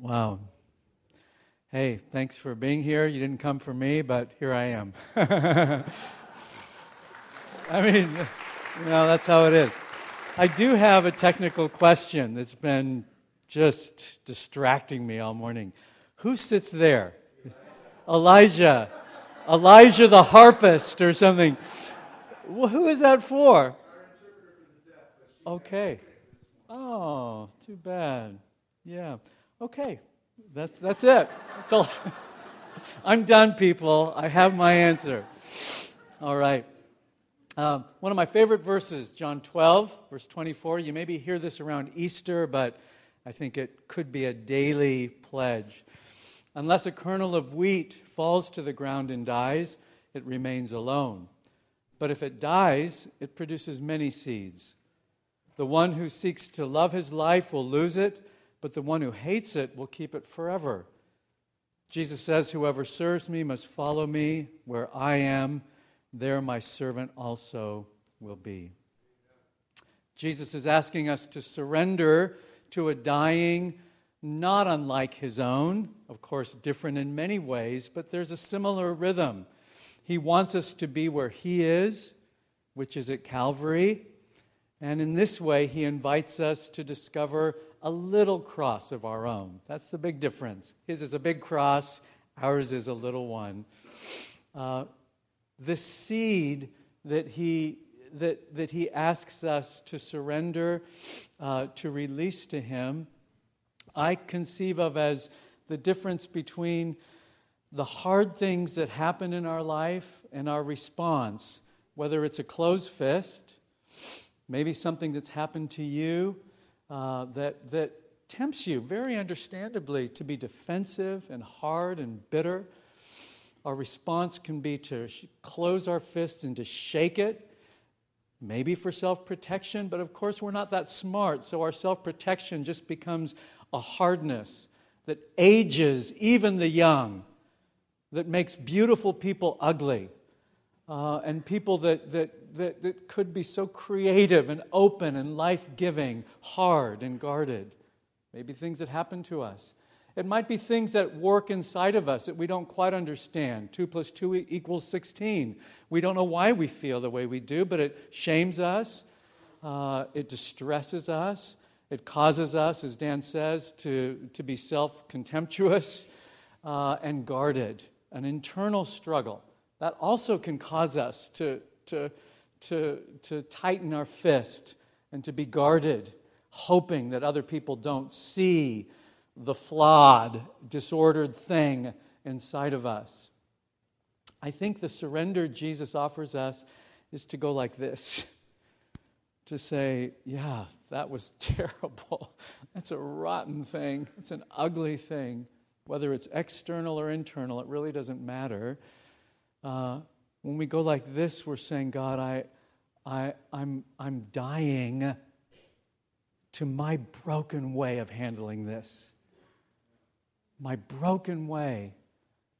Wow. Hey, thanks for being here. You didn't come for me, but here I am. I mean, you know, that's how it is. I do have a technical question that's been just distracting me all morning. Who sits there? Elijah. Elijah the harpist or something. Well, who is that for? Okay. Oh, too bad. Yeah. Okay. That's that's it. That's all. I'm done, people. I have my answer. All right. Um, one of my favorite verses, John 12, verse 24. You maybe hear this around Easter, but I think it could be a daily pledge. Unless a kernel of wheat falls to the ground and dies, it remains alone. But if it dies, it produces many seeds. The one who seeks to love his life will lose it, but the one who hates it will keep it forever. Jesus says, Whoever serves me must follow me. Where I am, there my servant also will be. Jesus is asking us to surrender to a dying, not unlike his own, of course, different in many ways, but there's a similar rhythm. He wants us to be where he is, which is at Calvary. And in this way, he invites us to discover a little cross of our own. That's the big difference. His is a big cross, ours is a little one. Uh, the seed that he, that, that he asks us to surrender, uh, to release to him, I conceive of as the difference between the hard things that happen in our life and our response, whether it's a closed fist, maybe something that's happened to you uh, that, that tempts you, very understandably, to be defensive and hard and bitter. Our response can be to sh- close our fists and to shake it, maybe for self protection, but of course, we're not that smart, so our self protection just becomes a hardness that ages even the young, that makes beautiful people ugly, uh, and people that, that that, that could be so creative and open and life giving, hard and guarded. Maybe things that happen to us. It might be things that work inside of us that we don't quite understand. 2 plus 2 equals 16. We don't know why we feel the way we do, but it shames us, uh, it distresses us, it causes us, as Dan says, to, to be self contemptuous uh, and guarded. An internal struggle. That also can cause us to, to to, to tighten our fist and to be guarded, hoping that other people don't see the flawed, disordered thing inside of us. I think the surrender Jesus offers us is to go like this to say, Yeah, that was terrible. That's a rotten thing. It's an ugly thing. Whether it's external or internal, it really doesn't matter. Uh, when we go like this, we're saying, God, I, I, I'm, I'm dying to my broken way of handling this. My broken way.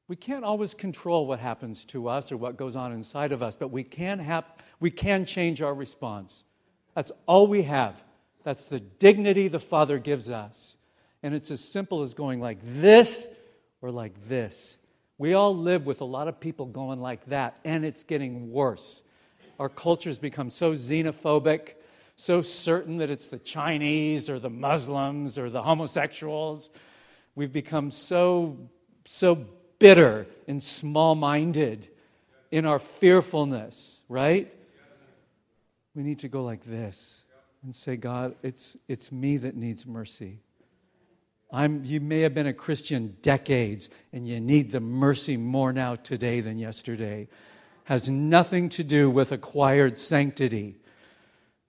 We can't always control what happens to us or what goes on inside of us, but we can, have, we can change our response. That's all we have. That's the dignity the Father gives us. And it's as simple as going like this or like this. We all live with a lot of people going like that, and it's getting worse. Our culture has become so xenophobic, so certain that it's the Chinese or the Muslims or the homosexuals. We've become so, so bitter and small minded in our fearfulness, right? We need to go like this and say, God, it's, it's me that needs mercy. I'm, you may have been a Christian decades, and you need the mercy more now today than yesterday. Has nothing to do with acquired sanctity.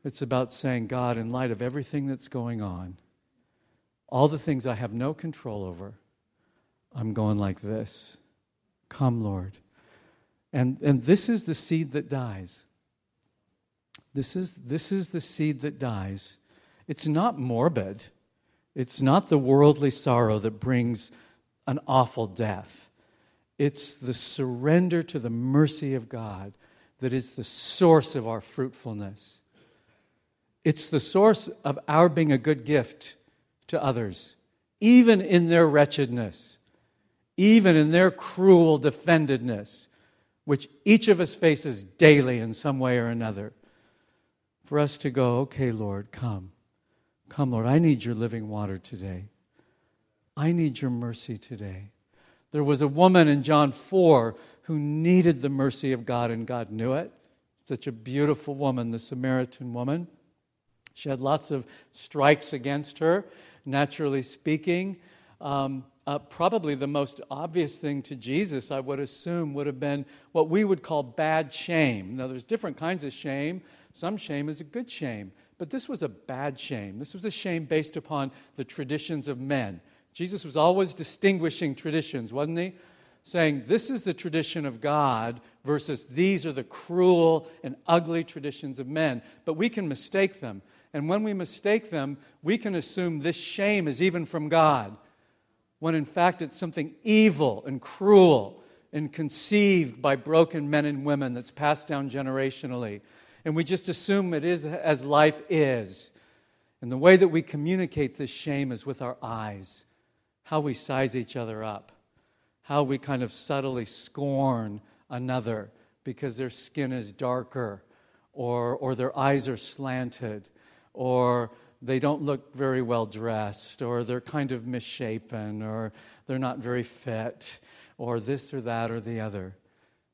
It's about saying, God, in light of everything that's going on, all the things I have no control over, I'm going like this. Come, Lord. And, and this is the seed that dies. This is, this is the seed that dies. It's not morbid. It's not the worldly sorrow that brings an awful death. It's the surrender to the mercy of God that is the source of our fruitfulness. It's the source of our being a good gift to others. even in their wretchedness, even in their cruel defendedness, which each of us faces daily in some way or another. For us to go, okay, Lord, come. Come, Lord, I need your living water today. I need your mercy today. There was a woman in John 4 who needed the mercy of God, and God knew it. Such a beautiful woman, the Samaritan woman. She had lots of strikes against her, naturally speaking. Um, uh, probably the most obvious thing to Jesus, I would assume, would have been what we would call bad shame. Now, there's different kinds of shame. Some shame is a good shame, but this was a bad shame. This was a shame based upon the traditions of men. Jesus was always distinguishing traditions, wasn't he? Saying, this is the tradition of God versus these are the cruel and ugly traditions of men. But we can mistake them. And when we mistake them, we can assume this shame is even from God, when in fact it's something evil and cruel and conceived by broken men and women that's passed down generationally. And we just assume it is as life is. And the way that we communicate this shame is with our eyes, how we size each other up, how we kind of subtly scorn another because their skin is darker or, or their eyes are slanted or they don't look very well dressed, or they're kind of misshapen, or they're not very fit, or this or that or the other.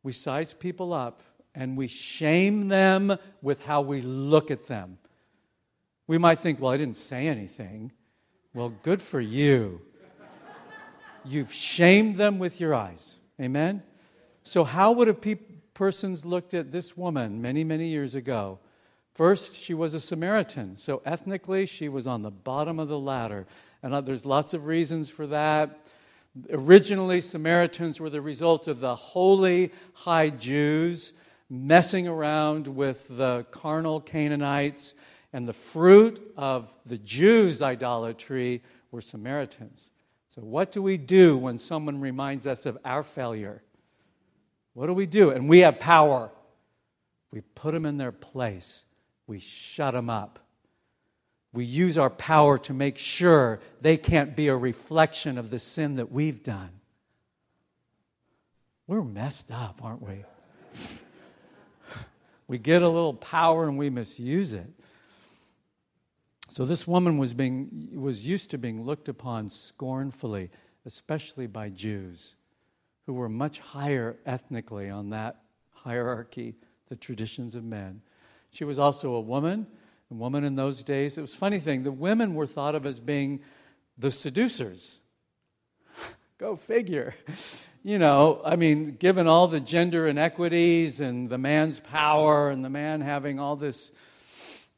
We size people up and we shame them with how we look at them. We might think, well, I didn't say anything. Well, good for you. You've shamed them with your eyes. Amen? So, how would have pe- persons looked at this woman many, many years ago? First, she was a Samaritan, so ethnically, she was on the bottom of the ladder. And uh, there's lots of reasons for that. Originally, Samaritans were the result of the holy high Jews messing around with the carnal Canaanites, and the fruit of the Jews' idolatry were Samaritans. So, what do we do when someone reminds us of our failure? What do we do? And we have power. We put them in their place we shut them up. We use our power to make sure they can't be a reflection of the sin that we've done. We're messed up, aren't we? We get a little power and we misuse it. So this woman was being was used to being looked upon scornfully, especially by Jews, who were much higher ethnically on that hierarchy, the traditions of men. She was also a woman. A woman in those days. It was funny thing. The women were thought of as being the seducers. Go figure. You know, I mean, given all the gender inequities and the man's power and the man having all this,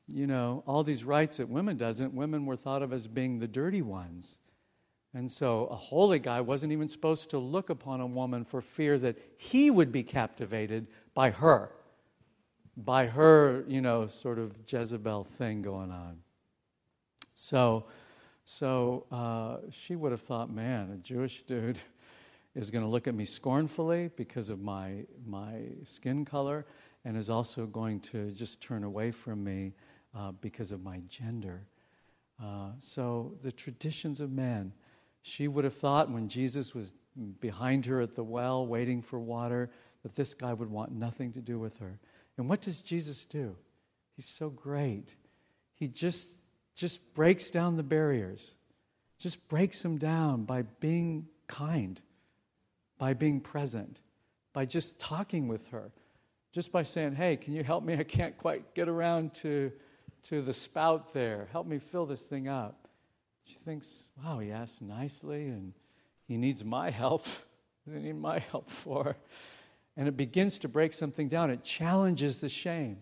you know, all these rights that women doesn't, women were thought of as being the dirty ones. And so a holy guy wasn't even supposed to look upon a woman for fear that he would be captivated by her by her, you know, sort of Jezebel thing going on. So, so uh, she would have thought, man, a Jewish dude is going to look at me scornfully because of my, my skin color and is also going to just turn away from me uh, because of my gender. Uh, so, the traditions of men. She would have thought when Jesus was behind her at the well waiting for water that this guy would want nothing to do with her. And what does Jesus do? He's so great. He just, just breaks down the barriers, just breaks them down by being kind, by being present, by just talking with her, just by saying, Hey, can you help me? I can't quite get around to, to the spout there. Help me fill this thing up. She thinks, Wow, he asked nicely and he needs my help. What need my help for? and it begins to break something down. It challenges the shame.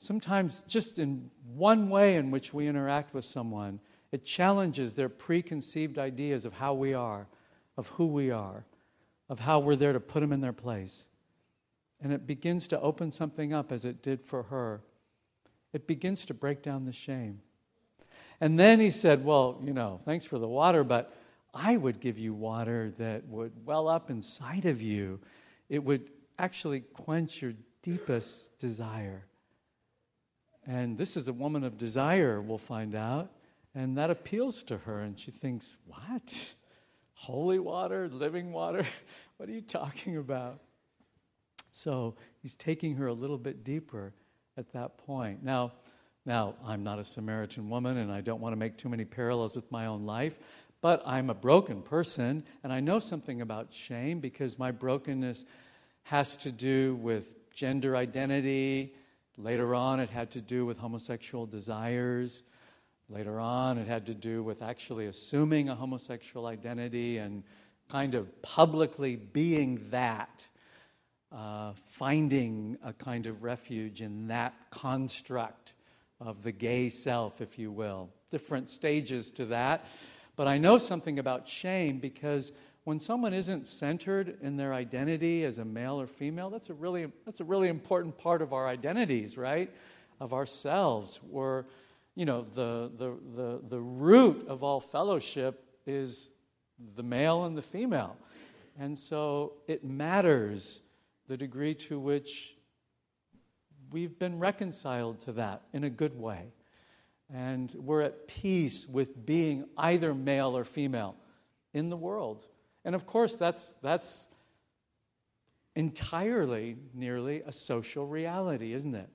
Sometimes, just in one way in which we interact with someone, it challenges their preconceived ideas of how we are, of who we are, of how we're there to put them in their place. And it begins to open something up as it did for her. It begins to break down the shame. And then he said, Well, you know, thanks for the water, but I would give you water that would well up inside of you it would actually quench your deepest desire. And this is a woman of desire, we'll find out. And that appeals to her, and she thinks, What? Holy water, living water? what are you talking about? So he's taking her a little bit deeper at that point. Now, now I'm not a Samaritan woman, and I don't want to make too many parallels with my own life, but I'm a broken person, and I know something about shame because my brokenness has to do with gender identity. Later on, it had to do with homosexual desires. Later on, it had to do with actually assuming a homosexual identity and kind of publicly being that, uh, finding a kind of refuge in that construct of the gay self, if you will. Different stages to that. But I know something about shame because when someone isn't centered in their identity as a male or female, that's a really, that's a really important part of our identities, right? Of ourselves. We're you know, the, the, the, the root of all fellowship is the male and the female. And so it matters the degree to which we've been reconciled to that in a good way. And we're at peace with being either male or female in the world. And of course, that's, that's entirely, nearly, a social reality, isn't it?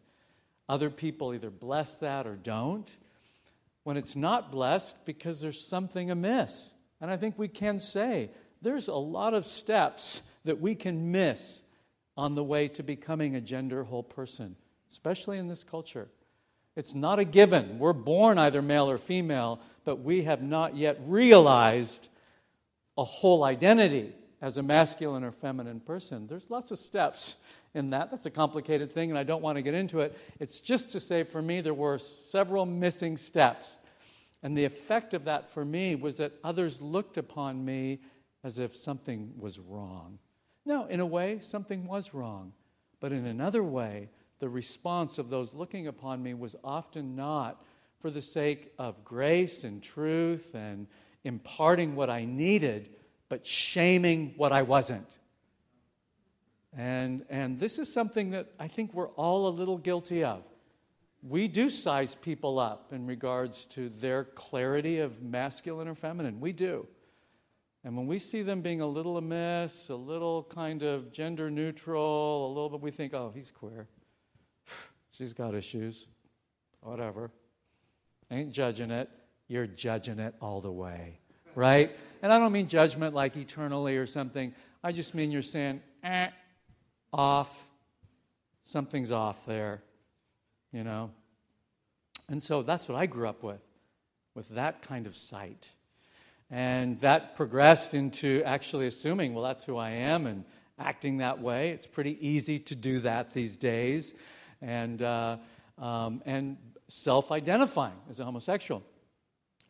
Other people either bless that or don't. When it's not blessed, because there's something amiss. And I think we can say there's a lot of steps that we can miss on the way to becoming a gender whole person, especially in this culture. It's not a given. We're born either male or female, but we have not yet realized a whole identity as a masculine or feminine person. There's lots of steps in that. That's a complicated thing, and I don't want to get into it. It's just to say, for me, there were several missing steps. And the effect of that for me was that others looked upon me as if something was wrong. Now, in a way, something was wrong. But in another way, the response of those looking upon me was often not for the sake of grace and truth and imparting what I needed, but shaming what I wasn't. And, and this is something that I think we're all a little guilty of. We do size people up in regards to their clarity of masculine or feminine. We do. And when we see them being a little amiss, a little kind of gender neutral, a little bit, we think, oh, he's queer. She's got issues. Whatever. Ain't judging it. You're judging it all the way. Right? And I don't mean judgment like eternally or something. I just mean you're saying, eh, off. Something's off there, you know? And so that's what I grew up with, with that kind of sight. And that progressed into actually assuming, well, that's who I am and acting that way. It's pretty easy to do that these days. And, uh, um, and self identifying as a homosexual.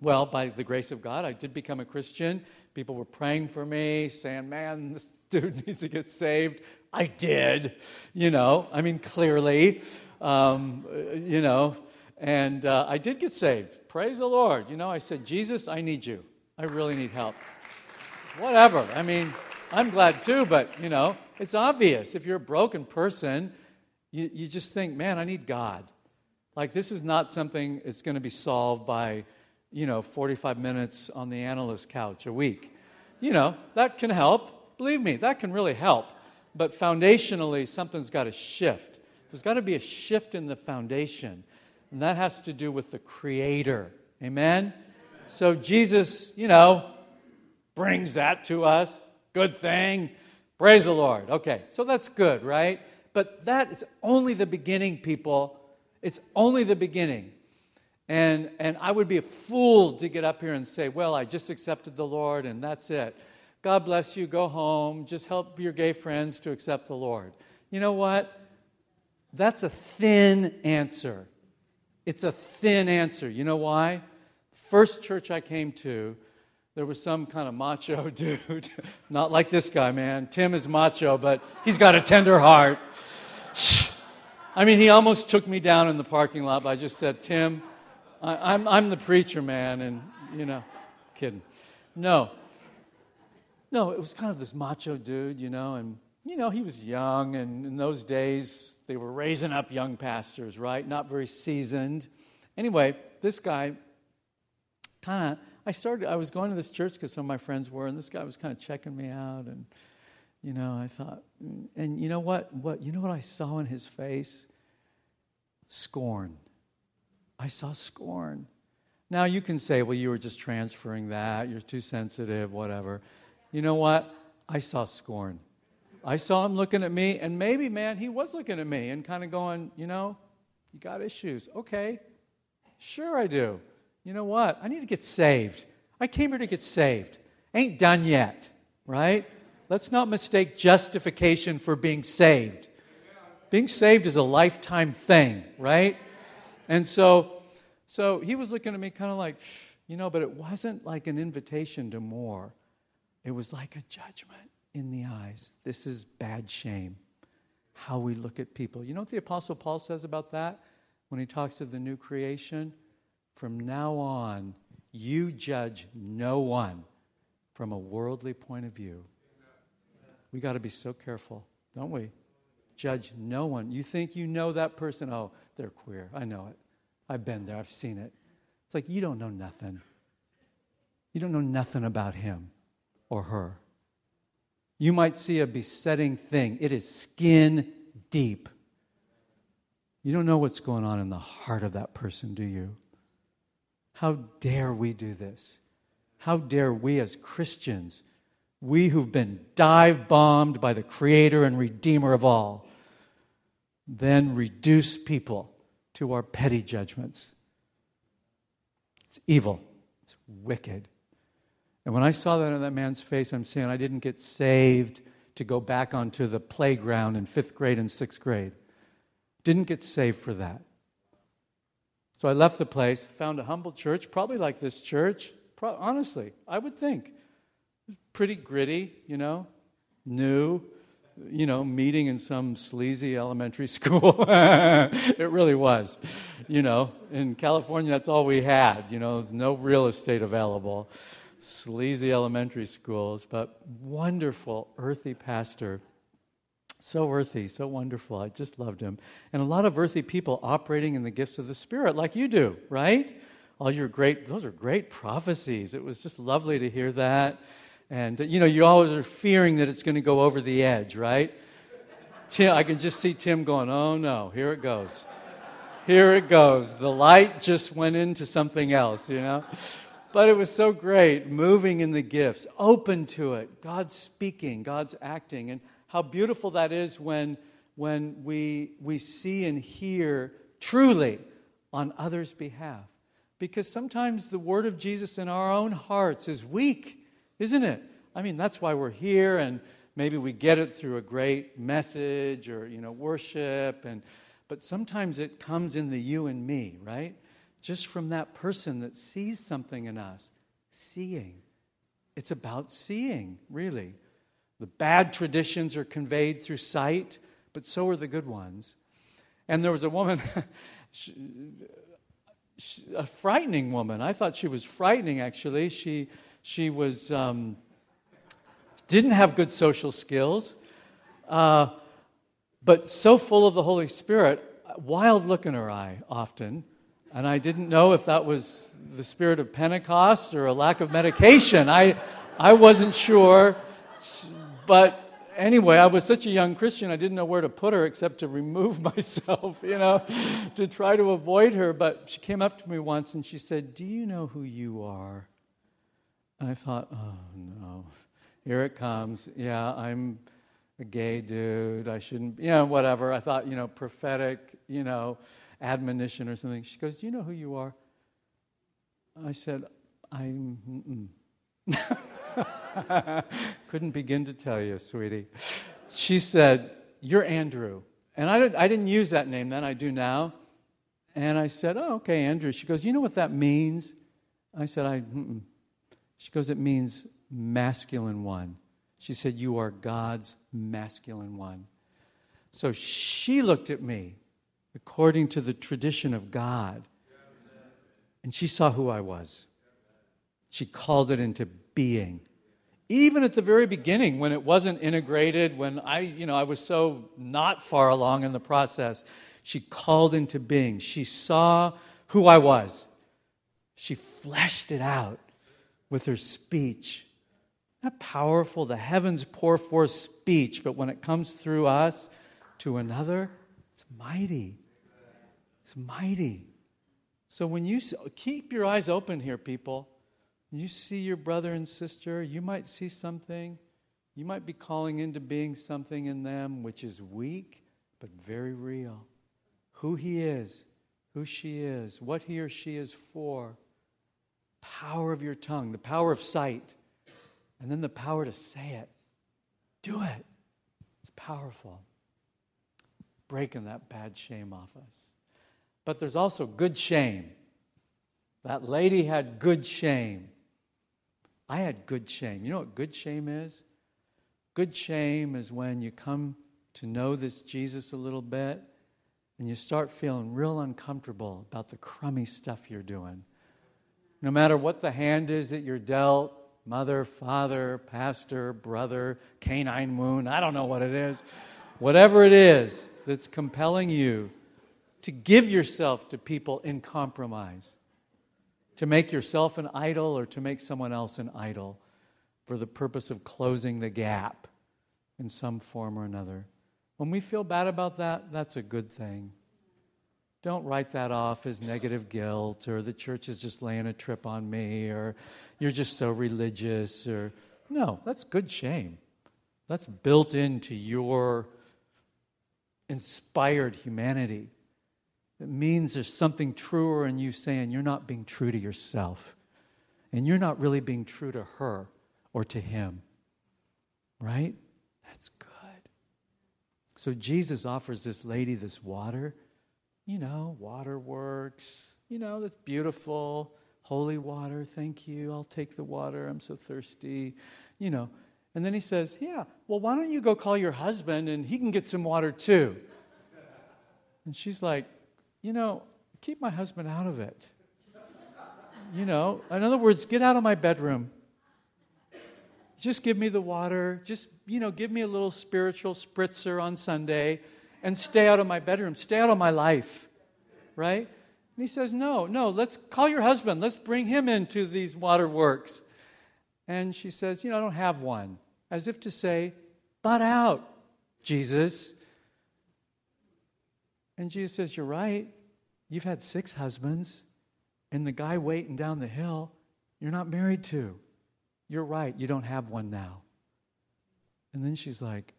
Well, by the grace of God, I did become a Christian. People were praying for me, saying, Man, this dude needs to get saved. I did, you know, I mean, clearly, um, you know, and uh, I did get saved. Praise the Lord. You know, I said, Jesus, I need you. I really need help. Whatever. I mean, I'm glad too, but, you know, it's obvious. If you're a broken person, you, you just think, man, I need God. Like, this is not something that's going to be solved by, you know, 45 minutes on the analyst couch a week. You know, that can help. Believe me, that can really help. But foundationally, something's got to shift. There's got to be a shift in the foundation. And that has to do with the Creator. Amen? So Jesus, you know, brings that to us. Good thing. Praise the Lord. Okay, so that's good, right? But that is only the beginning, people. It's only the beginning. And, and I would be a fool to get up here and say, well, I just accepted the Lord and that's it. God bless you, go home, just help your gay friends to accept the Lord. You know what? That's a thin answer. It's a thin answer. You know why? First church I came to, there was some kind of macho dude. Not like this guy, man. Tim is macho, but he's got a tender heart. I mean, he almost took me down in the parking lot, but I just said, Tim, I, I'm, I'm the preacher, man, and, you know, kidding. No, no, it was kind of this macho dude, you know, and, you know, he was young, and in those days, they were raising up young pastors, right? Not very seasoned. Anyway, this guy kind of, I started, I was going to this church because some of my friends were, and this guy was kind of checking me out. And, you know, I thought, and you know what? What, you know what I saw in his face? Scorn. I saw scorn. Now you can say, well, you were just transferring that, you're too sensitive, whatever. You know what? I saw scorn. I saw him looking at me, and maybe, man, he was looking at me and kind of going, you know, you got issues. Okay, sure I do. You know what? I need to get saved. I came here to get saved. Ain't done yet, right? Let's not mistake justification for being saved. Being saved is a lifetime thing, right? And so, so he was looking at me kind of like, you know, but it wasn't like an invitation to more. It was like a judgment in the eyes. This is bad shame. How we look at people. You know what the Apostle Paul says about that when he talks of the new creation? From now on, you judge no one from a worldly point of view. We got to be so careful, don't we? Judge no one. You think you know that person? Oh, they're queer. I know it. I've been there, I've seen it. It's like you don't know nothing. You don't know nothing about him or her. You might see a besetting thing, it is skin deep. You don't know what's going on in the heart of that person, do you? How dare we do this? How dare we as Christians, we who've been dive bombed by the Creator and Redeemer of all, then reduce people to our petty judgments? It's evil, it's wicked. And when I saw that on that man's face, I'm saying I didn't get saved to go back onto the playground in fifth grade and sixth grade. Didn't get saved for that. So I left the place, found a humble church, probably like this church. Pro- honestly, I would think. Pretty gritty, you know, new, you know, meeting in some sleazy elementary school. it really was. You know, in California, that's all we had, you know, no real estate available sleazy elementary schools, but wonderful, earthy pastor. So earthy, so wonderful. I just loved him. And a lot of earthy people operating in the gifts of the Spirit, like you do, right? All your great, those are great prophecies. It was just lovely to hear that. And, uh, you know, you always are fearing that it's going to go over the edge, right? Tim, I can just see Tim going, oh no, here it goes. Here it goes. The light just went into something else, you know? But it was so great, moving in the gifts, open to it, God's speaking, God's acting, and how beautiful that is when, when we, we see and hear truly on others' behalf. Because sometimes the word of Jesus in our own hearts is weak, isn't it? I mean, that's why we're here, and maybe we get it through a great message or, you know, worship, and, but sometimes it comes in the you and me, right? just from that person that sees something in us. Seeing. It's about seeing, really. The bad traditions are conveyed through sight, but so are the good ones. And there was a woman, a frightening woman. I thought she was frightening, actually. She, she was, um, didn't have good social skills, uh, but so full of the Holy Spirit, wild look in her eye often. And I didn't know if that was the spirit of Pentecost or a lack of medication. I, I wasn't sure. But anyway, I was such a young Christian, I didn't know where to put her except to remove myself, you know, to try to avoid her. But she came up to me once and she said, Do you know who you are? I thought, Oh, no. Here it comes. Yeah, I'm a gay dude. I shouldn't, you know, whatever. I thought, you know, prophetic, you know admonition or something. She goes, Do you know who you are? I said, I'm. Couldn't begin to tell you, sweetie. She said, You're Andrew. And I, didn't, I didn't use that name then, I do now. And I said, Oh, okay, Andrew. She goes, You know what that means? I said, I. Mm-mm. She goes, It means masculine one. She said, You are God's masculine one. So she looked at me according to the tradition of God. And she saw who I was. She called it into being. Even at the very beginning, when it wasn't integrated, when I, you know, I was so not far along in the process, she called into being. She saw who I was. She fleshed it out with her speech. Not powerful. The heavens pour forth speech, but when it comes through us to another, it's mighty. It's mighty. So when you keep your eyes open here, people, you see your brother and sister, you might see something. You might be calling into being something in them which is weak, but very real. Who he is, who she is, what he or she is for. Power of your tongue, the power of sight, and then the power to say it. Do it. It's powerful. Breaking that bad shame off us. But there's also good shame. That lady had good shame. I had good shame. You know what good shame is? Good shame is when you come to know this Jesus a little bit and you start feeling real uncomfortable about the crummy stuff you're doing. No matter what the hand is that you're dealt mother, father, pastor, brother, canine wound, I don't know what it is. Whatever it is that's compelling you to give yourself to people in compromise, to make yourself an idol or to make someone else an idol for the purpose of closing the gap in some form or another. When we feel bad about that, that's a good thing. Don't write that off as negative guilt or the church is just laying a trip on me or you're just so religious or no, that's good shame. That's built into your inspired humanity. It means there's something truer in you saying you're not being true to yourself. And you're not really being true to her or to him. Right? That's good. So Jesus offers this lady this water you know, waterworks, you know, that's beautiful, holy water, thank you, I'll take the water, I'm so thirsty, you know. And then he says, Yeah, well, why don't you go call your husband and he can get some water too? And she's like, You know, keep my husband out of it. You know, in other words, get out of my bedroom. Just give me the water. Just, you know, give me a little spiritual spritzer on Sunday and stay out of my bedroom, stay out of my life, right? And he says, No, no, let's call your husband. Let's bring him into these waterworks. And she says, You know, I don't have one. As if to say, Butt out, Jesus. And Jesus says, You're right. You've had six husbands, and the guy waiting down the hill, you're not married to. You're right. You don't have one now. And then she's like,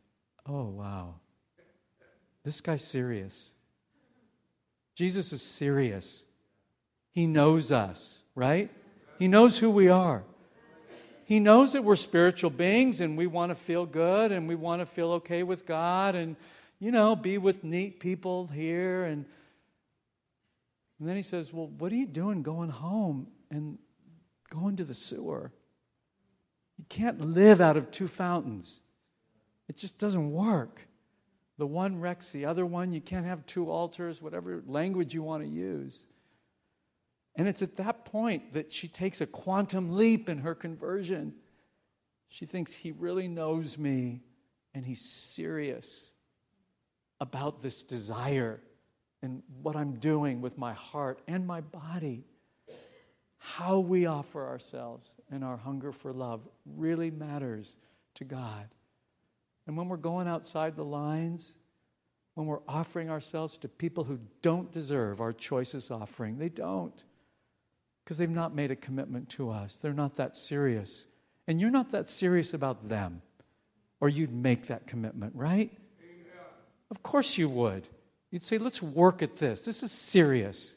Oh, wow. This guy's serious. Jesus is serious. He knows us, right? He knows who we are. He knows that we're spiritual beings and we want to feel good and we want to feel okay with God and, you know, be with neat people here. And, and then he says, Well, what are you doing going home and going to the sewer? You can't live out of two fountains, it just doesn't work. The one wrecks the other one. You can't have two altars, whatever language you want to use. And it's at that point that she takes a quantum leap in her conversion. She thinks he really knows me and he's serious about this desire and what I'm doing with my heart and my body. How we offer ourselves and our hunger for love really matters to God. And when we're going outside the lines, when we're offering ourselves to people who don't deserve our choices offering, they don't. Because they've not made a commitment to us. They're not that serious. And you're not that serious about them. Or you'd make that commitment, right? Amen. Of course you would. You'd say, let's work at this. This is serious.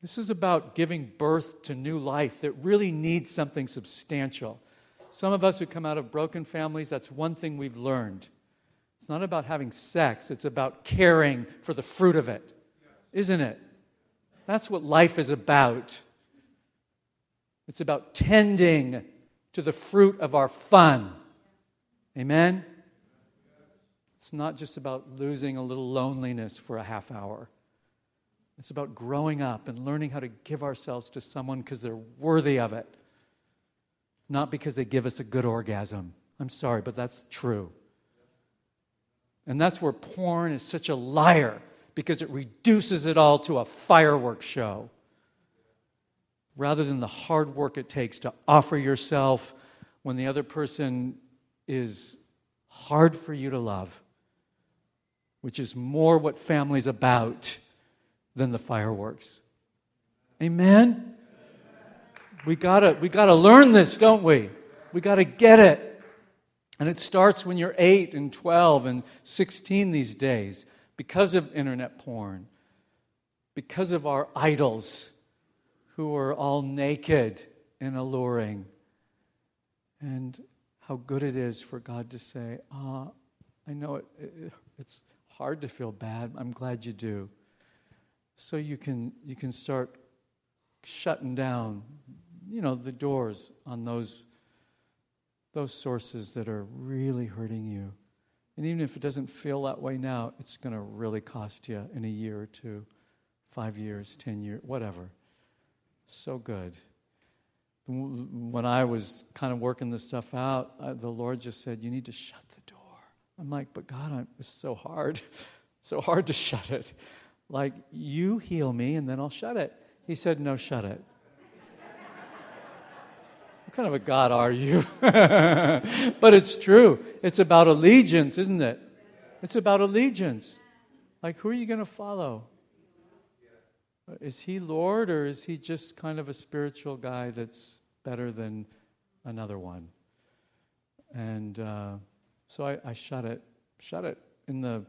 This is about giving birth to new life that really needs something substantial. Some of us who come out of broken families, that's one thing we've learned. It's not about having sex, it's about caring for the fruit of it, isn't it? That's what life is about. It's about tending to the fruit of our fun. Amen? It's not just about losing a little loneliness for a half hour. It's about growing up and learning how to give ourselves to someone because they're worthy of it not because they give us a good orgasm. I'm sorry, but that's true. And that's where porn is such a liar because it reduces it all to a fireworks show. rather than the hard work it takes to offer yourself when the other person is hard for you to love, which is more what family's about than the fireworks. Amen? We gotta, we gotta learn this, don't we? We gotta get it. And it starts when you're 8 and 12 and 16 these days because of internet porn, because of our idols who are all naked and alluring. And how good it is for God to say, Ah, I know it, it, it's hard to feel bad. I'm glad you do. So you can, you can start shutting down, you know, the doors on those, those sources that are really hurting you. And even if it doesn't feel that way now, it's going to really cost you in a year or two, five years, ten years, whatever. So good. When I was kind of working this stuff out, uh, the Lord just said, You need to shut the door. I'm like, But God, I'm, it's so hard. so hard to shut it. Like, you heal me and then I'll shut it. He said, No, shut it. Kind of a God are you? but it's true. It's about allegiance, isn't it? It's about allegiance. Like, who are you going to follow? Is he Lord or is he just kind of a spiritual guy that's better than another one? And uh, so I, I shut it, shut it in the,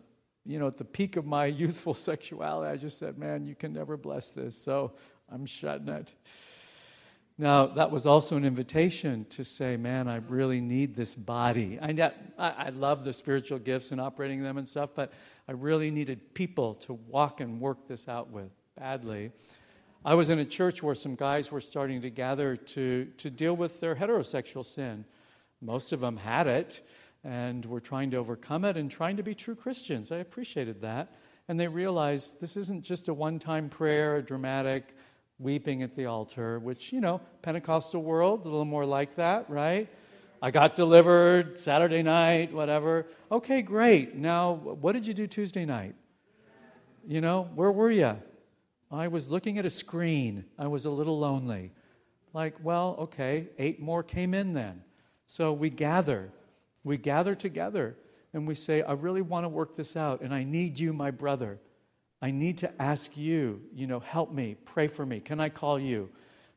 you know, at the peak of my youthful sexuality. I just said, man, you can never bless this. So I'm shutting it. Now, that was also an invitation to say, man, I really need this body. I, I love the spiritual gifts and operating them and stuff, but I really needed people to walk and work this out with badly. I was in a church where some guys were starting to gather to, to deal with their heterosexual sin. Most of them had it and were trying to overcome it and trying to be true Christians. I appreciated that. And they realized this isn't just a one time prayer, a dramatic weeping at the altar, which, you know, Pentecostal world, a little more like that, right? I got delivered Saturday night, whatever. Okay, great. Now, what did you do Tuesday night? You know, where were you? I was looking at a screen. I was a little lonely. Like, well, okay, eight more came in then. So we gather. We gather together and we say, I really want to work this out and I need you, my brother. I need to ask you, you know, help me, pray for me. Can I call you?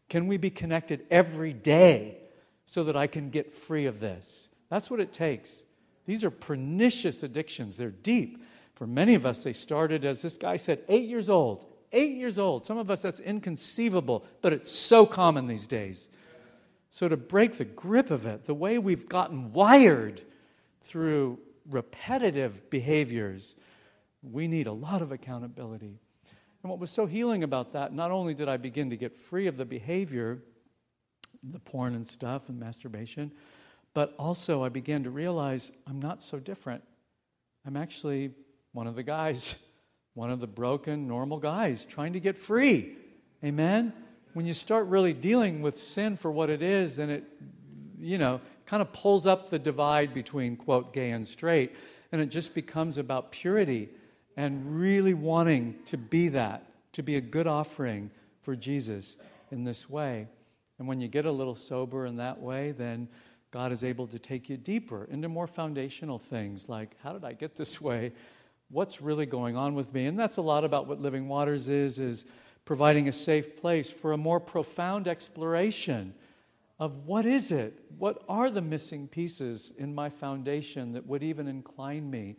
Can we be connected every day so that I can get free of this? That's what it takes. These are pernicious addictions, they're deep. For many of us, they started, as this guy said, eight years old eight years old. Some of us, that's inconceivable, but it's so common these days. So, to break the grip of it, the way we've gotten wired through repetitive behaviors, we need a lot of accountability. And what was so healing about that, not only did I begin to get free of the behavior, the porn and stuff and masturbation, but also I began to realize I'm not so different. I'm actually one of the guys one of the broken, normal guys trying to get free. Amen? When you start really dealing with sin for what it is, then it, you know, kind of pulls up the divide between, quote, gay and straight. And it just becomes about purity and really wanting to be that, to be a good offering for Jesus in this way. And when you get a little sober in that way, then God is able to take you deeper into more foundational things like, how did I get this way? what's really going on with me and that's a lot about what living waters is is providing a safe place for a more profound exploration of what is it what are the missing pieces in my foundation that would even incline me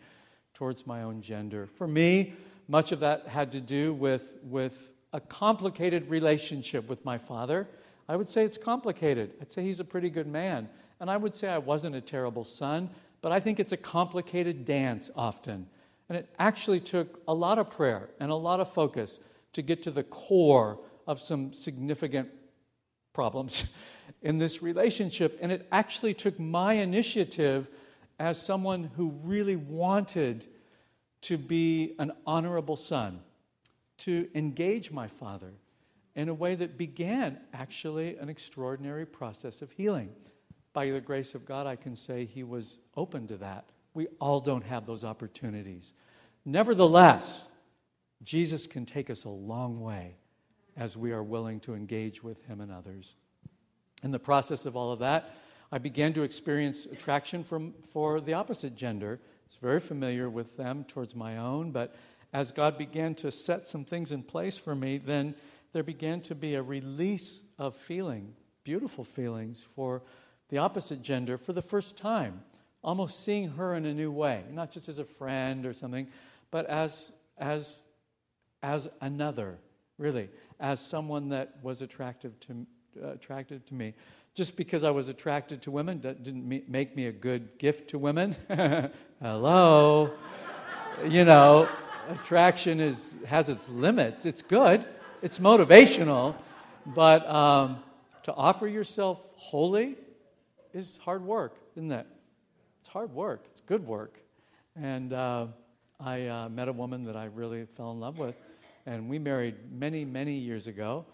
towards my own gender. For me much of that had to do with with a complicated relationship with my father. I would say it's complicated. I'd say he's a pretty good man. And i would say i wasn't a terrible son but i think it's a complicated dance often. And it actually took a lot of prayer and a lot of focus to get to the core of some significant problems in this relationship. And it actually took my initiative as someone who really wanted to be an honorable son, to engage my father in a way that began actually an extraordinary process of healing. By the grace of God, I can say he was open to that. We all don't have those opportunities. Nevertheless, Jesus can take us a long way as we are willing to engage with Him and others. In the process of all of that, I began to experience attraction from, for the opposite gender. I was very familiar with them towards my own, but as God began to set some things in place for me, then there began to be a release of feeling, beautiful feelings for the opposite gender for the first time, almost seeing her in a new way, not just as a friend or something, but as, as, as another, really, as someone that was attractive to, uh, attractive to me. Just because I was attracted to women didn't make me a good gift to women. Hello. you know, attraction is, has its limits. It's good, it's motivational, but um, to offer yourself wholly is hard work, isn't it? It's hard work, it's good work. And uh, I uh, met a woman that I really fell in love with, and we married many, many years ago.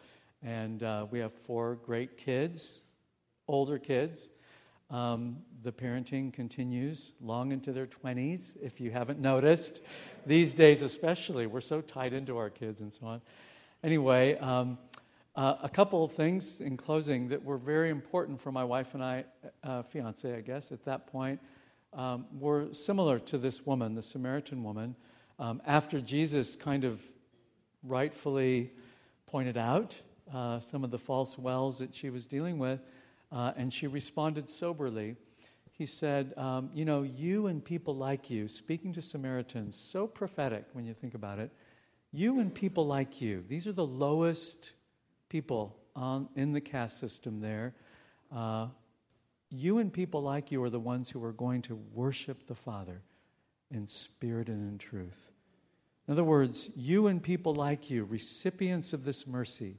And uh, we have four great kids, older kids. Um, the parenting continues long into their 20s, if you haven't noticed. These days, especially, we're so tied into our kids and so on. Anyway, um, uh, a couple of things in closing that were very important for my wife and I, uh, fiance, I guess, at that point, um, were similar to this woman, the Samaritan woman. Um, after Jesus kind of rightfully pointed out uh, some of the false wells that she was dealing with, uh, and she responded soberly. He said, um, You know, you and people like you, speaking to Samaritans, so prophetic when you think about it. You and people like you, these are the lowest people on, in the caste system there. Uh, you and people like you are the ones who are going to worship the Father in spirit and in truth. In other words, you and people like you, recipients of this mercy,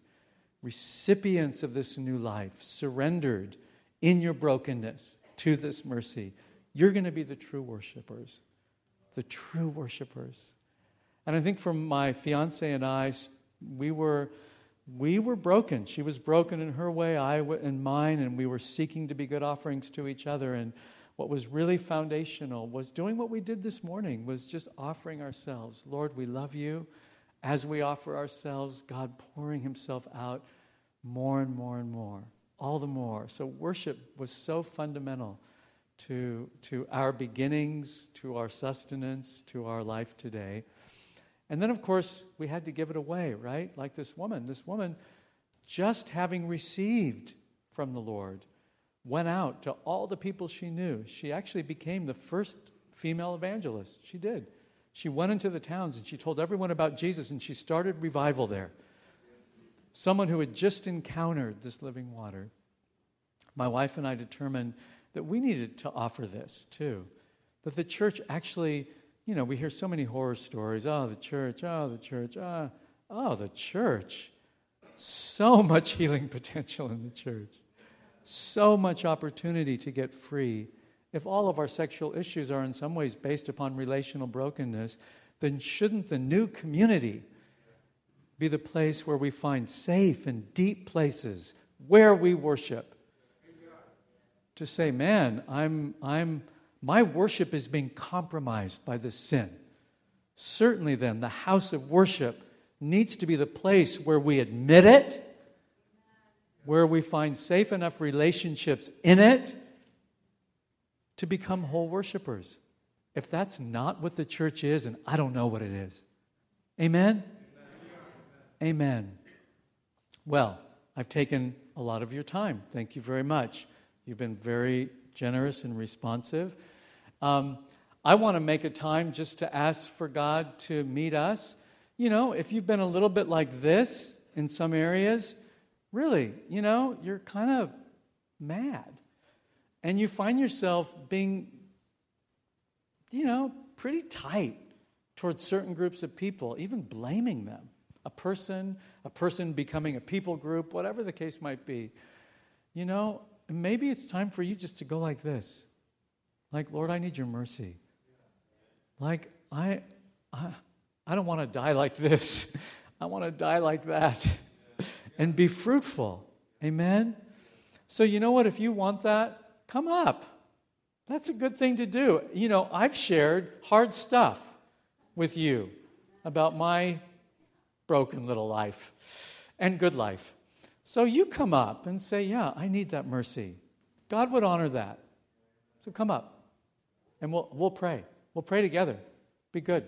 recipients of this new life, surrendered in your brokenness to this mercy, you're going to be the true worshipers. The true worshipers. And I think for my fiance and I, we were, we were broken. She was broken in her way, I in mine, and we were seeking to be good offerings to each other. And what was really foundational was doing what we did this morning, was just offering ourselves. Lord, we love you. As we offer ourselves, God pouring himself out more and more and more, all the more. So worship was so fundamental to, to our beginnings, to our sustenance, to our life today. And then, of course, we had to give it away, right? Like this woman. This woman, just having received from the Lord, went out to all the people she knew. She actually became the first female evangelist. She did. She went into the towns and she told everyone about Jesus and she started revival there someone who had just encountered this living water, my wife and I determined that we needed to offer this too. That the church actually, you know, we hear so many horror stories. Oh, the church, oh, the church, oh, oh, the church. So much healing potential in the church. So much opportunity to get free. If all of our sexual issues are in some ways based upon relational brokenness, then shouldn't the new community be the place where we find safe and deep places where we worship. To say, man, I'm, I'm, my worship is being compromised by this sin. Certainly, then, the house of worship needs to be the place where we admit it, where we find safe enough relationships in it to become whole worshipers. If that's not what the church is, and I don't know what it is. Amen? Amen. Well, I've taken a lot of your time. Thank you very much. You've been very generous and responsive. Um, I want to make a time just to ask for God to meet us. You know, if you've been a little bit like this in some areas, really, you know, you're kind of mad. And you find yourself being, you know, pretty tight towards certain groups of people, even blaming them a person, a person becoming a people group, whatever the case might be. You know, maybe it's time for you just to go like this. Like, Lord, I need your mercy. Like, I, I, I don't want to die like this. I want to die like that and be fruitful. Amen? So, you know what? If you want that, come up. That's a good thing to do. You know, I've shared hard stuff with you about my broken little life. and good life. So you come up and say, Yeah, I need that mercy. God would honor that. So come up and we'll, we'll pray. We'll pray together. Be good.